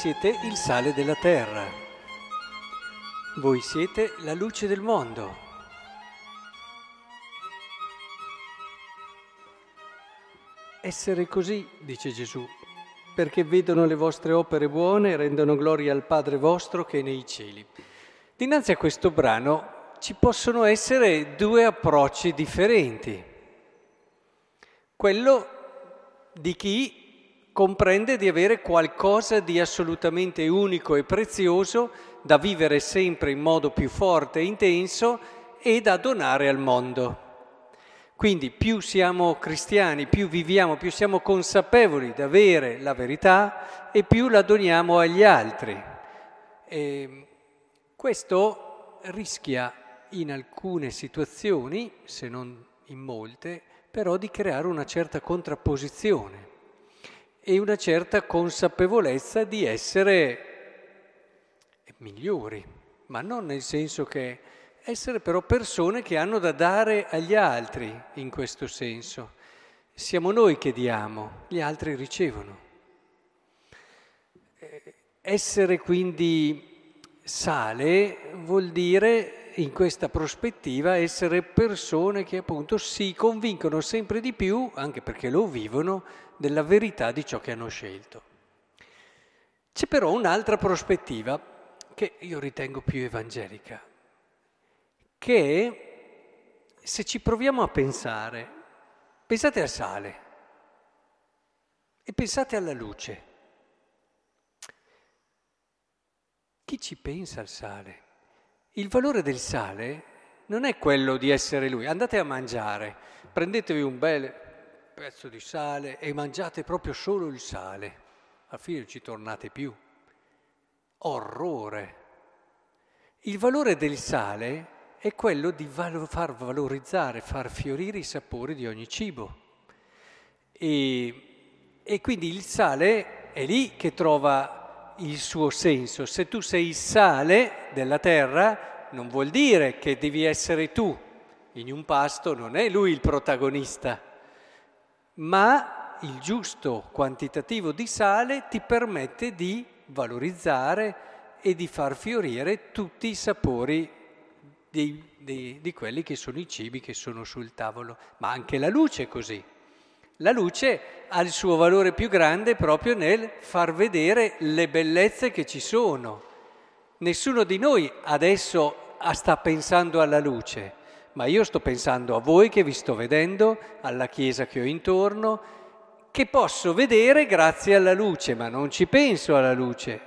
siete il sale della terra, voi siete la luce del mondo. Essere così, dice Gesù, perché vedono le vostre opere buone e rendono gloria al Padre vostro che è nei cieli. Dinanzi a questo brano ci possono essere due approcci differenti. Quello di chi comprende di avere qualcosa di assolutamente unico e prezioso da vivere sempre in modo più forte e intenso e da donare al mondo. Quindi più siamo cristiani, più viviamo, più siamo consapevoli di avere la verità e più la doniamo agli altri. E questo rischia in alcune situazioni, se non in molte, però di creare una certa contrapposizione e una certa consapevolezza di essere migliori, ma non nel senso che essere però persone che hanno da dare agli altri in questo senso. Siamo noi che diamo, gli altri ricevono. Eh, essere quindi sale vuol dire in questa prospettiva essere persone che appunto si convincono sempre di più, anche perché lo vivono, della verità di ciò che hanno scelto. C'è però un'altra prospettiva che io ritengo più evangelica, che se ci proviamo a pensare, pensate al sale e pensate alla luce. Chi ci pensa al sale? Il valore del sale non è quello di essere lui. Andate a mangiare, prendetevi un bel pezzo di sale e mangiate proprio solo il sale. Alla fine non ci tornate più. Orrore. Il valore del sale è quello di valo- far valorizzare, far fiorire i sapori di ogni cibo. E, e quindi il sale è lì che trova il suo senso. Se tu sei il sale della terra, non vuol dire che devi essere tu. In un pasto non è lui il protagonista, ma il giusto quantitativo di sale ti permette di valorizzare e di far fiorire tutti i sapori di, di, di quelli che sono i cibi che sono sul tavolo, ma anche la luce è così. La luce ha il suo valore più grande proprio nel far vedere le bellezze che ci sono. Nessuno di noi adesso sta pensando alla luce, ma io sto pensando a voi che vi sto vedendo, alla chiesa che ho intorno, che posso vedere grazie alla luce, ma non ci penso alla luce.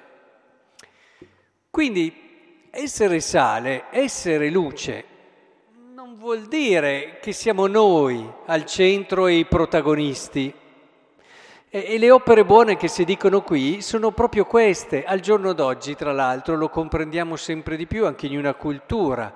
Quindi essere sale, essere luce, non vuol dire che siamo noi al centro e i protagonisti. E, e le opere buone che si dicono qui sono proprio queste. Al giorno d'oggi, tra l'altro, lo comprendiamo sempre di più anche in una cultura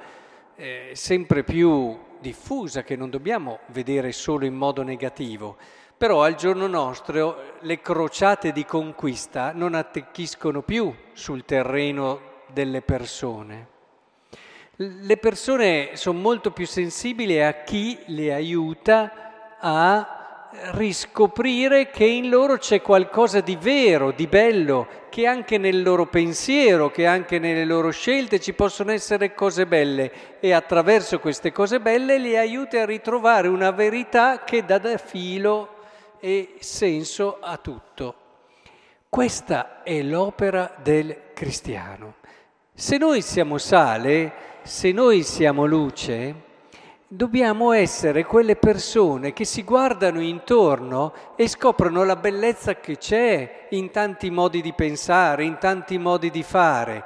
eh, sempre più diffusa che non dobbiamo vedere solo in modo negativo. Però al giorno nostro le crociate di conquista non attecchiscono più sul terreno delle persone. Le persone sono molto più sensibili a chi le aiuta a riscoprire che in loro c'è qualcosa di vero, di bello, che anche nel loro pensiero, che anche nelle loro scelte ci possono essere cose belle e attraverso queste cose belle li aiuta a ritrovare una verità che dà filo e senso a tutto. Questa è l'opera del cristiano. Se noi siamo sale, se noi siamo luce, dobbiamo essere quelle persone che si guardano intorno e scoprono la bellezza che c'è in tanti modi di pensare, in tanti modi di fare,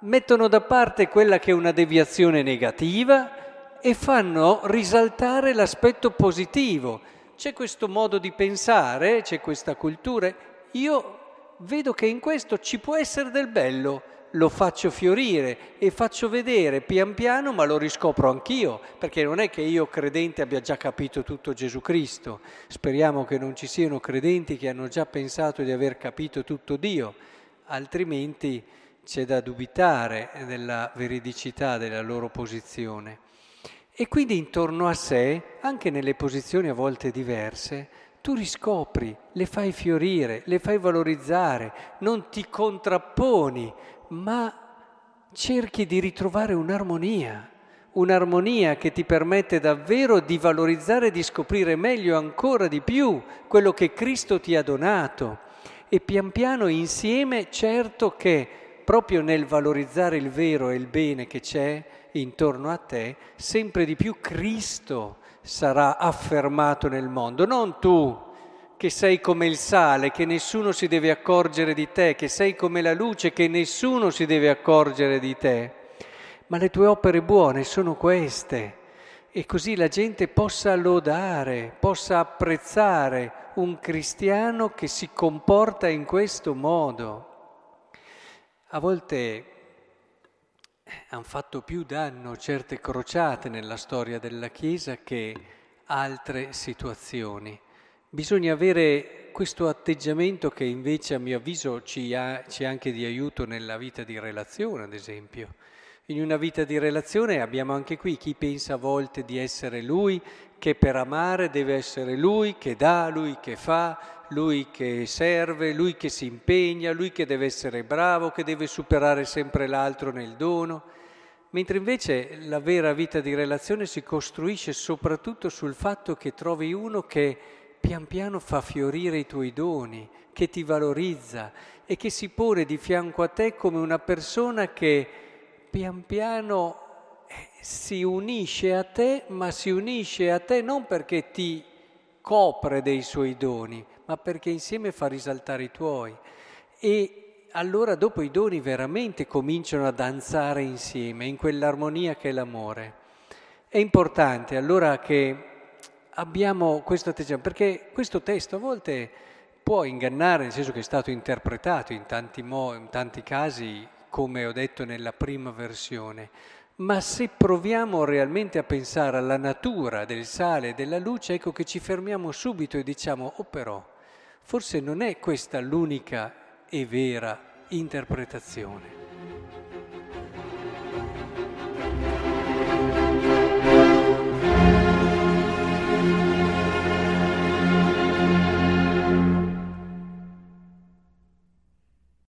mettono da parte quella che è una deviazione negativa e fanno risaltare l'aspetto positivo. C'è questo modo di pensare, c'è questa cultura, io vedo che in questo ci può essere del bello lo faccio fiorire e faccio vedere pian piano, ma lo riscopro anch'io, perché non è che io credente abbia già capito tutto Gesù Cristo. Speriamo che non ci siano credenti che hanno già pensato di aver capito tutto Dio, altrimenti c'è da dubitare della veridicità della loro posizione. E quindi intorno a sé, anche nelle posizioni a volte diverse, tu riscopri, le fai fiorire, le fai valorizzare, non ti contrapponi, ma cerchi di ritrovare un'armonia, un'armonia che ti permette davvero di valorizzare e di scoprire meglio ancora di più quello che Cristo ti ha donato. E pian piano insieme, certo che proprio nel valorizzare il vero e il bene che c'è intorno a te, sempre di più Cristo sarà affermato nel mondo, non tu che sei come il sale, che nessuno si deve accorgere di te, che sei come la luce, che nessuno si deve accorgere di te. Ma le tue opere buone sono queste e così la gente possa lodare, possa apprezzare un cristiano che si comporta in questo modo. A volte eh, hanno fatto più danno certe crociate nella storia della Chiesa che altre situazioni. Bisogna avere questo atteggiamento che invece a mio avviso ci, ha, ci è anche di aiuto nella vita di relazione, ad esempio. In una vita di relazione abbiamo anche qui chi pensa a volte di essere lui, che per amare deve essere lui, che dà, lui che fa, lui che serve, lui che si impegna, lui che deve essere bravo, che deve superare sempre l'altro nel dono. Mentre invece la vera vita di relazione si costruisce soprattutto sul fatto che trovi uno che pian piano fa fiorire i tuoi doni, che ti valorizza e che si pone di fianco a te come una persona che pian piano eh, si unisce a te, ma si unisce a te non perché ti copre dei suoi doni, ma perché insieme fa risaltare i tuoi. E allora dopo i doni veramente cominciano a danzare insieme, in quell'armonia che è l'amore. È importante allora che abbiamo questo atteggiamento, perché questo testo a volte può ingannare, nel senso che è stato interpretato in tanti, mo- in tanti casi, come ho detto nella prima versione, ma se proviamo realmente a pensare alla natura del sale e della luce, ecco che ci fermiamo subito e diciamo, oh però, forse non è questa l'unica e vera interpretazione.